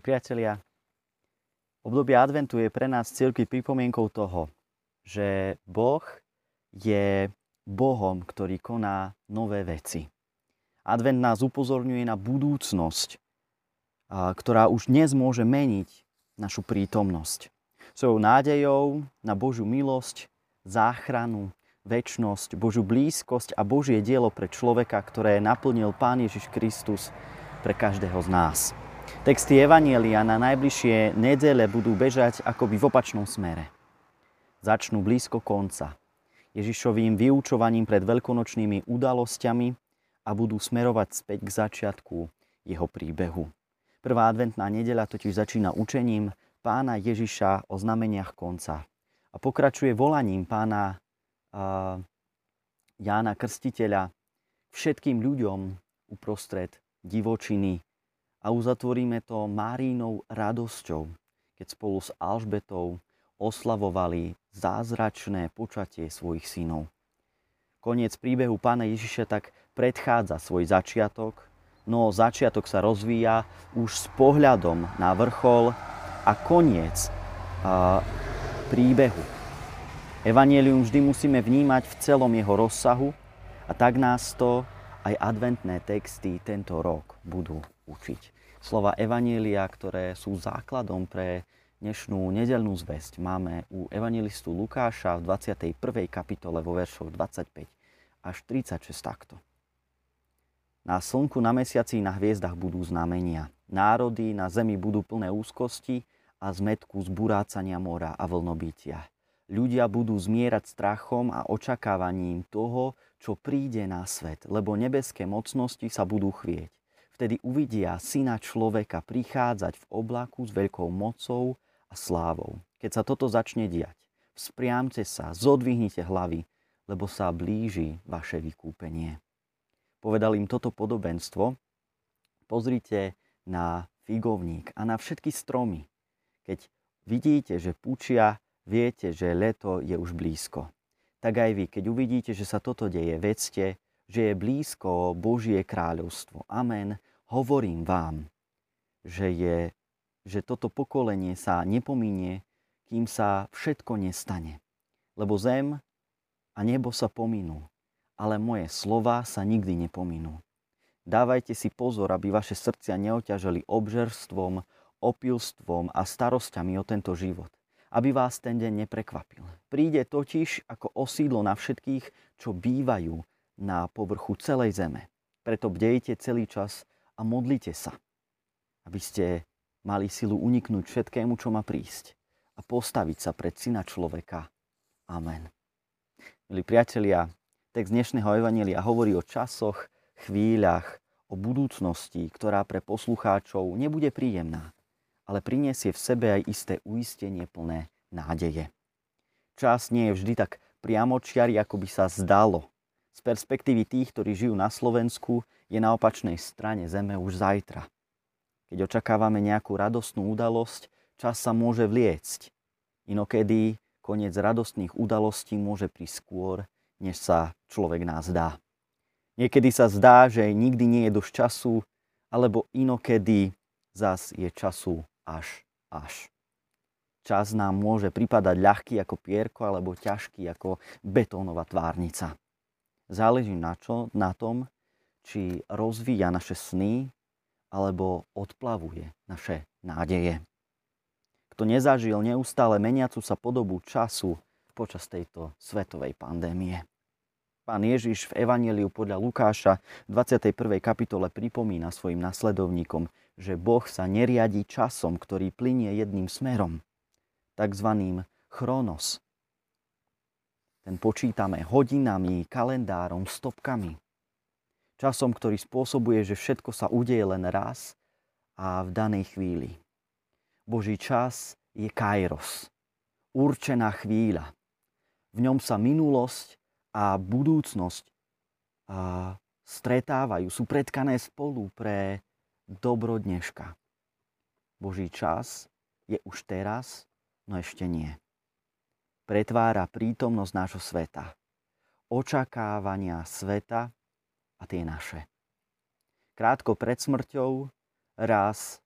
Milí priatelia, obdobie adventu je pre nás cirkvi pripomienkou toho, že Boh je Bohom, ktorý koná nové veci. Advent nás upozorňuje na budúcnosť, ktorá už dnes môže meniť našu prítomnosť. Svojou nádejou na Božiu milosť, záchranu, väčnosť, Božiu blízkosť a Božie dielo pre človeka, ktoré naplnil Pán Ježiš Kristus pre každého z nás. Texty Evanielia na najbližšie nedele budú bežať akoby v opačnom smere. Začnú blízko konca, Ježišovým vyučovaním pred veľkonočnými udalosťami a budú smerovať späť k začiatku jeho príbehu. Prvá adventná nedeľa totiž začína učením pána Ježiša o znameniach konca a pokračuje volaním pána uh, Jána Krstiteľa všetkým ľuďom uprostred divočiny a uzatvoríme to Márínou radosťou, keď spolu s Alžbetou oslavovali zázračné počatie svojich synov. Koniec príbehu pána Ježiša tak predchádza svoj začiatok, no začiatok sa rozvíja už s pohľadom na vrchol a koniec príbehu. Evangelium vždy musíme vnímať v celom jeho rozsahu a tak nás to aj adventné texty tento rok budú učiť. Slova Evanielia, ktoré sú základom pre dnešnú nedelnú zväzť, máme u evangelistu Lukáša v 21. kapitole vo veršoch 25 až 36 takto. Na slnku, na mesiaci, na hviezdach budú znamenia. Národy na zemi budú plné úzkosti a zmetku zburácania mora a vlnobytia. Ľudia budú zmierať strachom a očakávaním toho, čo príde na svet, lebo nebeské mocnosti sa budú chvieť. Vtedy uvidia syna človeka prichádzať v oblaku s veľkou mocou a slávou. Keď sa toto začne diať, vzpriamte sa, zodvihnite hlavy, lebo sa blíži vaše vykúpenie. Povedal im toto podobenstvo, pozrite na figovník a na všetky stromy. Keď vidíte, že pučia, viete, že leto je už blízko. Tak aj vy, keď uvidíte, že sa toto deje, vedzte, že je blízko Božie kráľovstvo. Amen hovorím vám, že, je, že toto pokolenie sa nepominie, kým sa všetko nestane. Lebo zem a nebo sa pominú, ale moje slova sa nikdy nepominú. Dávajte si pozor, aby vaše srdcia neoťaželi obžerstvom, opilstvom a starosťami o tento život, aby vás ten deň neprekvapil. Príde totiž ako osídlo na všetkých, čo bývajú na povrchu celej zeme. Preto bdejte celý čas a modlite sa, aby ste mali silu uniknúť všetkému, čo má prísť a postaviť sa pred syna človeka. Amen. Milí priatelia, text dnešného Evanelia hovorí o časoch, chvíľach, o budúcnosti, ktorá pre poslucháčov nebude príjemná, ale priniesie v sebe aj isté uistenie plné nádeje. Čas nie je vždy tak priamočiary, ako by sa zdalo. Z perspektívy tých, ktorí žijú na Slovensku, je na opačnej strane Zeme už zajtra. Keď očakávame nejakú radostnú udalosť, čas sa môže vliecť. Inokedy koniec radostných udalostí môže prísť skôr, než sa človek nás dá. Niekedy sa zdá, že nikdy nie je dosť času, alebo inokedy zas je času až až. Čas nám môže pripadať ľahký ako pierko alebo ťažký ako betónová tvárnica. Záleží na, čo, na tom, či rozvíja naše sny, alebo odplavuje naše nádeje. Kto nezažil neustále meniacu sa podobu času počas tejto svetovej pandémie. Pán Ježiš v Evangeliu podľa Lukáša v 21. kapitole pripomína svojim nasledovníkom, že Boh sa neriadi časom, ktorý plinie jedným smerom, takzvaným chronos. Ten počítame hodinami, kalendárom, stopkami časom, ktorý spôsobuje, že všetko sa udeje len raz a v danej chvíli. Boží čas je kairos, určená chvíľa. V ňom sa minulosť a budúcnosť a stretávajú, sú predkané spolu pre dobro dneška. Boží čas je už teraz, no ešte nie. Pretvára prítomnosť nášho sveta. Očakávania sveta a tie naše. Krátko pred smrťou raz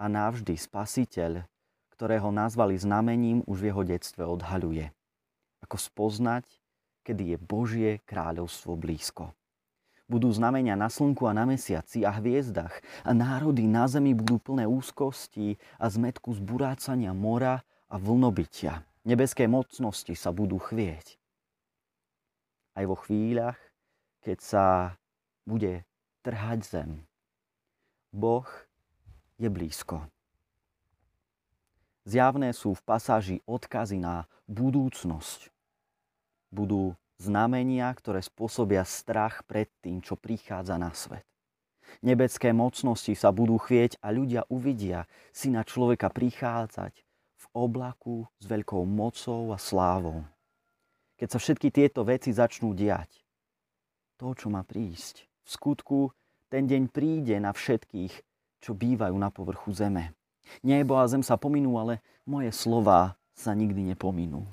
a navždy spasiteľ, ktorého nazvali znamením, už v jeho detstve odhaľuje. Ako spoznať, kedy je Božie kráľovstvo blízko. Budú znamenia na slnku a na mesiaci a hviezdach a národy na zemi budú plné úzkosti a zmetku zburácania mora a vlnobytia. Nebeské mocnosti sa budú chvieť. Aj vo chvíľach, keď sa bude trhať zem. Boh je blízko. Zjavné sú v pasáži odkazy na budúcnosť. Budú znamenia, ktoré spôsobia strach pred tým, čo prichádza na svet. Nebecké mocnosti sa budú chvieť a ľudia uvidia syna človeka prichádzať v oblaku s veľkou mocou a slávou. Keď sa všetky tieto veci začnú diať, to, čo má prísť, v skutku ten deň príde na všetkých, čo bývajú na povrchu zeme. Nebo a zem sa pominú, ale moje slova sa nikdy nepominú.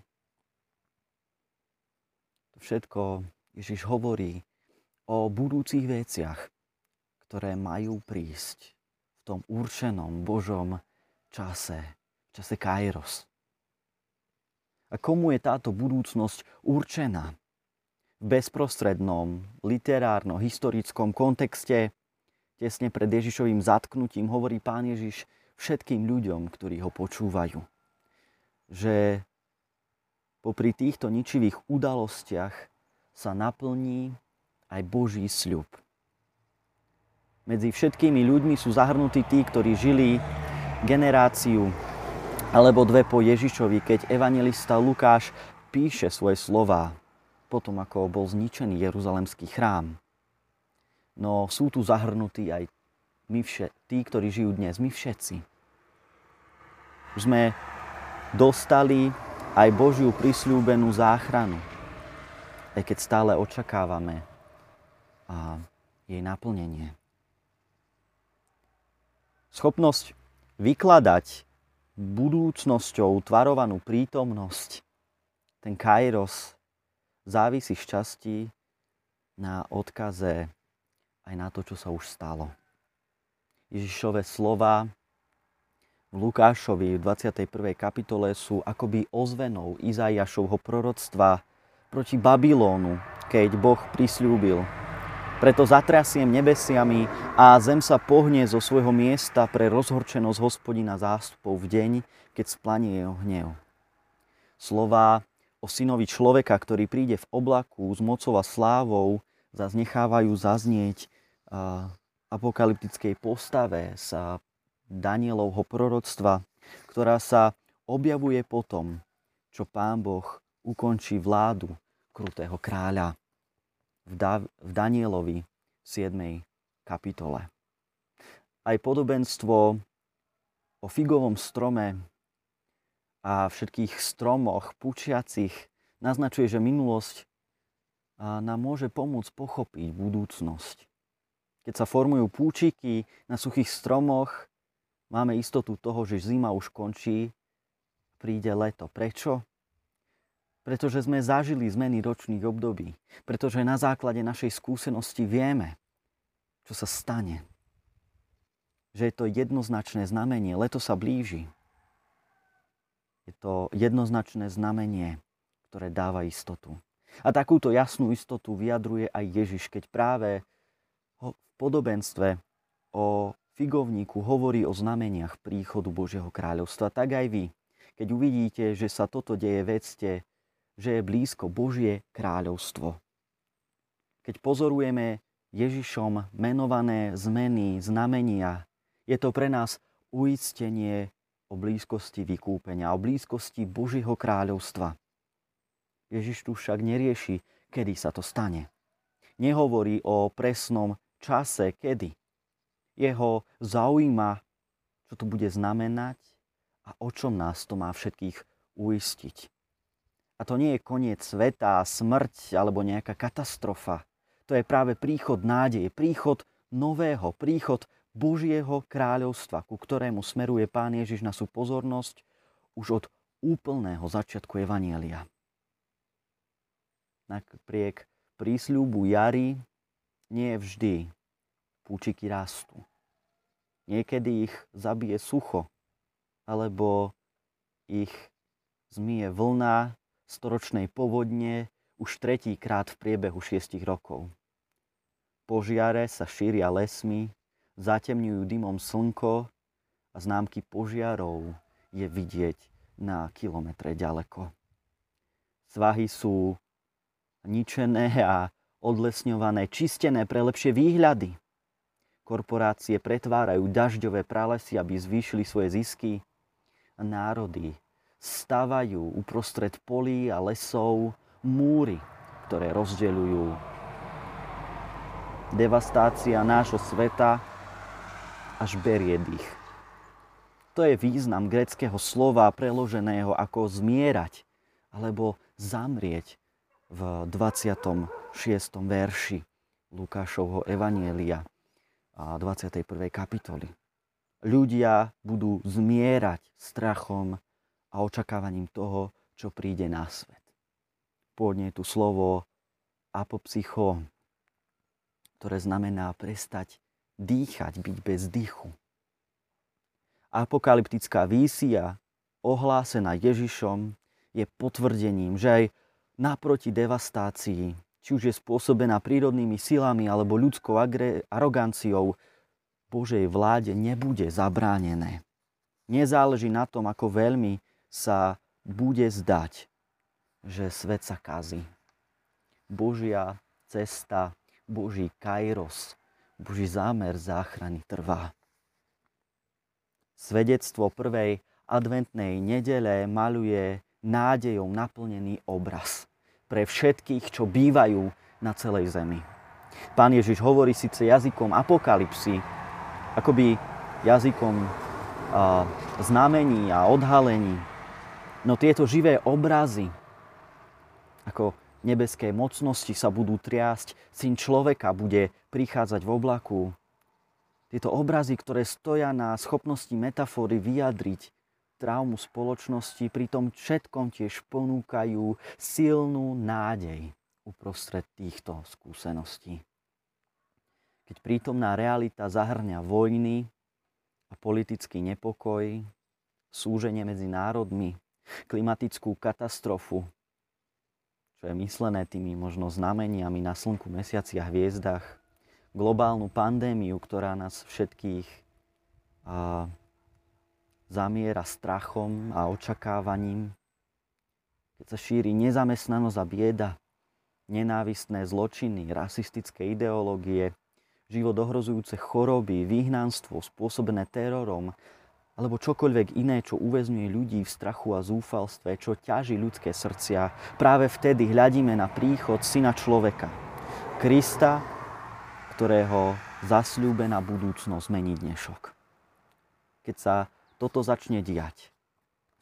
To všetko Ježiš hovorí o budúcich veciach, ktoré majú prísť v tom určenom Božom čase, v čase Kairos. A komu je táto budúcnosť určená? V bezprostrednom, literárno-historickom kontexte tesne pred Ježišovým zatknutím hovorí pán Ježiš všetkým ľuďom, ktorí ho počúvajú. Že popri týchto ničivých udalostiach sa naplní aj Boží sľub. Medzi všetkými ľuďmi sú zahrnutí tí, ktorí žili generáciu alebo dve po Ježišovi, keď evangelista Lukáš píše svoje slová potom, ako bol zničený Jeruzalemský chrám. No sú tu zahrnutí aj my vše, tí, ktorí žijú dnes, my všetci. Už sme dostali aj Božiu prisľúbenú záchranu, aj keď stále očakávame a jej naplnenie. Schopnosť vykladať budúcnosťou tvarovanú prítomnosť, ten kairos, závisí z časti na odkaze aj na to, čo sa už stalo. Ježišové slova v Lukášovi v 21. kapitole sú akoby ozvenou Izaiášovho proroctva proti Babylónu, keď Boh prisľúbil. Preto zatrasiem nebesiami a zem sa pohne zo svojho miesta pre rozhorčenosť hospodina zástupov v deň, keď splanie jeho hnev. Slová o synovi človeka, ktorý príde v oblaku s mocou a slávou, zase nechávajú zaznieť apokalyptickej postave sa Danielovho proroctva, ktorá sa objavuje potom, čo pán Boh ukončí vládu krutého kráľa v, da- v Danielovi 7. kapitole. Aj podobenstvo o figovom strome a všetkých stromoch pučiacich naznačuje, že minulosť nám môže pomôcť pochopiť budúcnosť. Keď sa formujú púčiky na suchých stromoch, máme istotu toho, že zima už končí, príde leto. Prečo? Pretože sme zažili zmeny ročných období. Pretože na základe našej skúsenosti vieme, čo sa stane. Že je to jednoznačné znamenie. Leto sa blíži. Je to jednoznačné znamenie, ktoré dáva istotu. A takúto jasnú istotu vyjadruje aj Ježiš, keď práve v podobenstve o figovníku hovorí o znameniach príchodu Božieho kráľovstva, tak aj vy, keď uvidíte, že sa toto deje, vedzte, že je blízko Božie kráľovstvo. Keď pozorujeme Ježišom menované zmeny, znamenia, je to pre nás uistenie o blízkosti vykúpenia, o blízkosti Božieho kráľovstva. Ježiš tu však nerieši, kedy sa to stane. Nehovorí o presnom čase, kedy. Jeho zaujíma, čo to bude znamenať a o čom nás to má všetkých uistiť. A to nie je koniec sveta, smrť alebo nejaká katastrofa. To je práve príchod nádeje, príchod nového, príchod Božieho kráľovstva, ku ktorému smeruje Pán Ježiš na sú pozornosť už od úplného začiatku Evanielia. Napriek prísľubu jary nie vždy púčiky rastú. Niekedy ich zabije sucho, alebo ich zmije vlna storočnej povodne už tretíkrát v priebehu šiestich rokov. Požiare sa šíria lesmi, zatemňujú dymom slnko a známky požiarov je vidieť na kilometre ďaleko. Svahy sú ničené a odlesňované, čistené pre lepšie výhľady. Korporácie pretvárajú dažďové pralesy, aby zvýšili svoje zisky. A národy stavajú uprostred polí a lesov múry, ktoré rozdeľujú. Devastácia nášho sveta až berie dých. To je význam greckého slova preloženého ako zmierať alebo zamrieť v 26. verši Lukášovho Evanielia a 21. kapitoly. Ľudia budú zmierať strachom a očakávaním toho, čo príde na svet. Pôvodne je tu slovo apopsycho, ktoré znamená prestať dýchať, byť bez dýchu. Apokalyptická vísia, ohlásená Ježišom, je potvrdením, že aj naproti devastácii či už je spôsobená prírodnými silami alebo ľudskou aroganciou, Božej vláde nebude zabránené. Nezáleží na tom, ako veľmi sa bude zdať, že svet sa kazí. Božia cesta, Boží kairos, Boží zámer záchrany trvá. Svedectvo prvej adventnej nedele maluje nádejou naplnený obraz pre všetkých, čo bývajú na celej zemi. Pán Ježiš hovorí síce jazykom apokalipsy, akoby jazykom a, znamení a odhalení, no tieto živé obrazy, ako nebeské mocnosti sa budú triasť, syn človeka bude prichádzať v oblaku. Tieto obrazy, ktoré stoja na schopnosti metafory vyjadriť traumu spoločnosti, pri tom všetkom tiež ponúkajú silnú nádej uprostred týchto skúseností. Keď prítomná realita zahrňa vojny a politický nepokoj, súženie medzi národmi, klimatickú katastrofu, čo je myslené tými možno znameniami na slnku, mesiaci a hviezdach, globálnu pandémiu, ktorá nás všetkých zamiera strachom a očakávaním, keď sa šíri nezamestnanosť a bieda, nenávistné zločiny, rasistické ideológie, život ohrozujúce choroby, vyhnanstvo spôsobené terorom, alebo čokoľvek iné, čo uväzňuje ľudí v strachu a zúfalstve, čo ťaží ľudské srdcia, práve vtedy hľadíme na príchod Syna človeka, Krista, ktorého zasľúbená budúcnosť mení dnešok. Keď sa toto začne diať.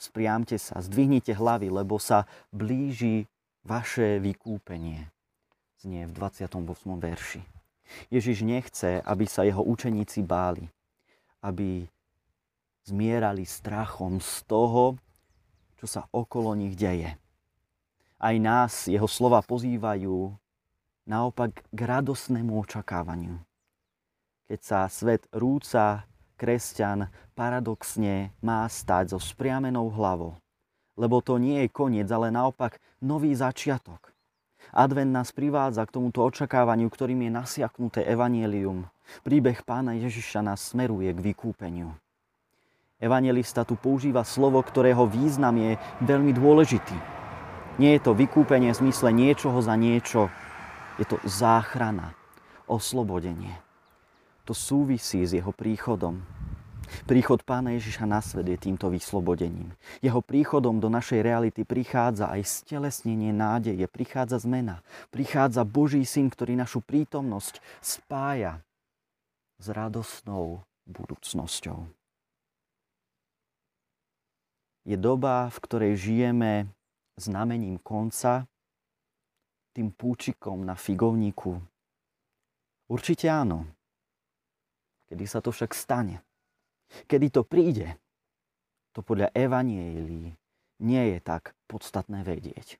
Spriamte sa, zdvihnite hlavy, lebo sa blíži vaše vykúpenie. Znie v 28. verši. Ježiš nechce, aby sa jeho učeníci báli, aby zmierali strachom z toho, čo sa okolo nich deje. Aj nás jeho slova pozývajú naopak k radosnému očakávaniu. Keď sa svet rúca kresťan paradoxne má stať so spriamenou hlavou. Lebo to nie je koniec, ale naopak nový začiatok. Advent nás privádza k tomuto očakávaniu, ktorým je nasiaknuté evanielium. Príbeh pána Ježiša nás smeruje k vykúpeniu. Evangelista tu používa slovo, ktorého význam je veľmi dôležitý. Nie je to vykúpenie v zmysle niečoho za niečo. Je to záchrana, oslobodenie to súvisí s jeho príchodom. Príchod Pána Ježiša na svet je týmto vyslobodením. Jeho príchodom do našej reality prichádza aj stelesnenie nádeje, prichádza zmena, prichádza Boží syn, ktorý našu prítomnosť spája s radosnou budúcnosťou. Je doba, v ktorej žijeme znamením konca, tým púčikom na figovníku. Určite áno. Kedy sa to však stane? Kedy to príde? To podľa Evanielí nie je tak podstatné vedieť.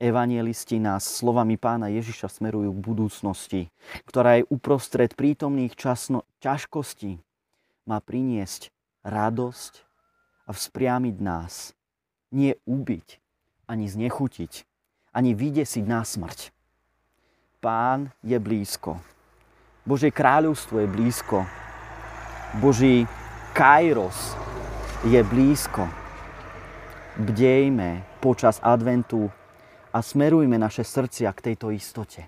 Evangelisti nás slovami pána Ježiša smerujú k budúcnosti, ktorá je uprostred prítomných časno, ťažkostí má priniesť radosť a vzpriamiť nás. Nie ubiť, ani znechutiť, ani vydesiť na smrť. Pán je blízko. Božie kráľovstvo je blízko. Boží kairos je blízko. Bdejme počas adventu a smerujme naše srdcia k tejto istote.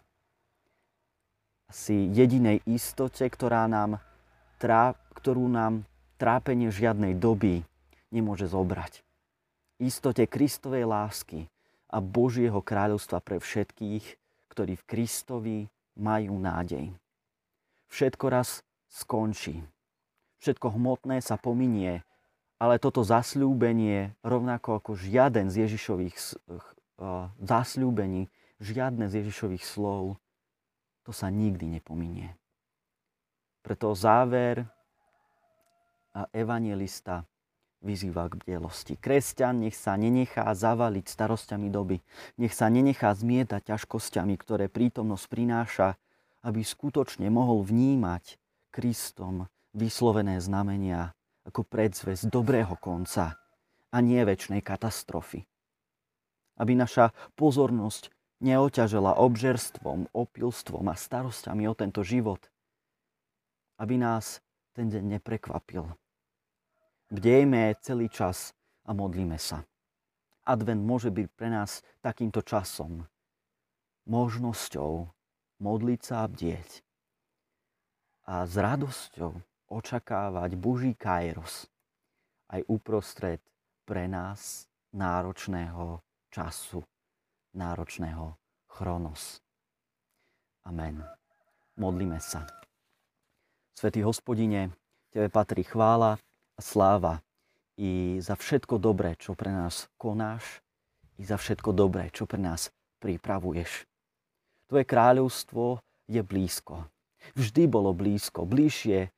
Asi jedinej istote, ktorá nám, ktorú nám trápenie žiadnej doby nemôže zobrať. Istote Kristovej lásky a Božieho kráľovstva pre všetkých, ktorí v Kristovi majú nádej. Všetko raz skončí. Všetko hmotné sa pominie, ale toto zasľúbenie, rovnako ako žiaden z Ježišových zasľúbení, žiadne z Ježišových slov, to sa nikdy nepominie. Preto záver evangelista vyzýva k bdelosti. Kresťan nech sa nenechá zavaliť starosťami doby, nech sa nenechá zmietať ťažkosťami, ktoré prítomnosť prináša, aby skutočne mohol vnímať Kristom vyslovené znamenia ako predzvesť dobrého konca a nie väčšnej katastrofy. Aby naša pozornosť neoťažela obžerstvom, opilstvom a starosťami o tento život. Aby nás ten deň neprekvapil Bdejme celý čas a modlíme sa. Advent môže byť pre nás takýmto časom, možnosťou modliť sa a bdieť a s radosťou očakávať Boží kairos aj uprostred pre nás náročného času, náročného chronos. Amen. Modlíme sa. Svetý hospodine, Tebe patrí chvála, sláva i za všetko dobré, čo pre nás konáš, i za všetko dobré, čo pre nás pripravuješ. Tvoje kráľovstvo je blízko. Vždy bolo blízko, bližšie,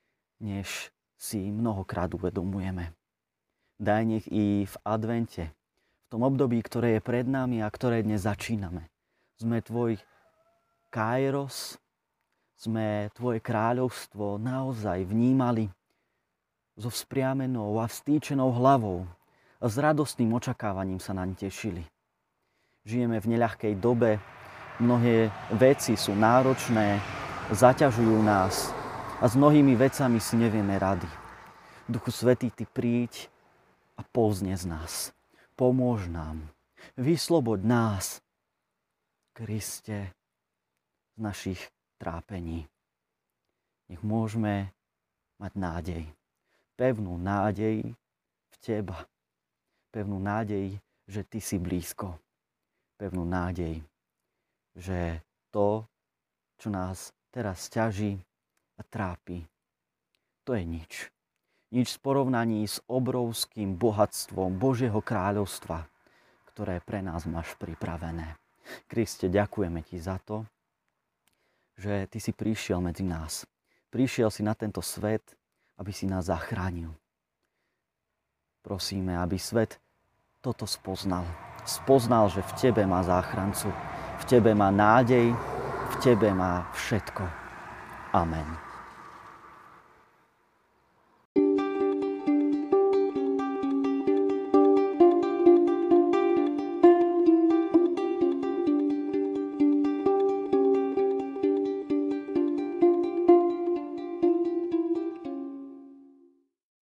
než si mnohokrát uvedomujeme. Daj nech i v advente, v tom období, ktoré je pred nami a ktoré dnes začíname. Sme tvoj kairos, sme tvoje kráľovstvo naozaj vnímali so vzpriamenou a vstýčenou hlavou s radostným očakávaním sa naň tešili. Žijeme v neľahkej dobe, mnohé veci sú náročné, zaťažujú nás a s mnohými vecami si nevieme rady. Duchu Svetý, Ty príď a povzne z nás. Pomôž nám. Vysloboď nás, Kriste, z našich trápení. Nech môžeme mať nádej pevnú nádej v teba. Pevnú nádej, že ty si blízko. Pevnú nádej, že to, čo nás teraz ťaží a trápi, to je nič. Nič v porovnaní s obrovským bohatstvom Božieho kráľovstva, ktoré pre nás máš pripravené. Kriste, ďakujeme ti za to, že ty si prišiel medzi nás. Prišiel si na tento svet, aby si nás zachránil. Prosíme, aby svet toto spoznal. Spoznal, že v Tebe má záchrancu, v Tebe má nádej, v Tebe má všetko. Amen.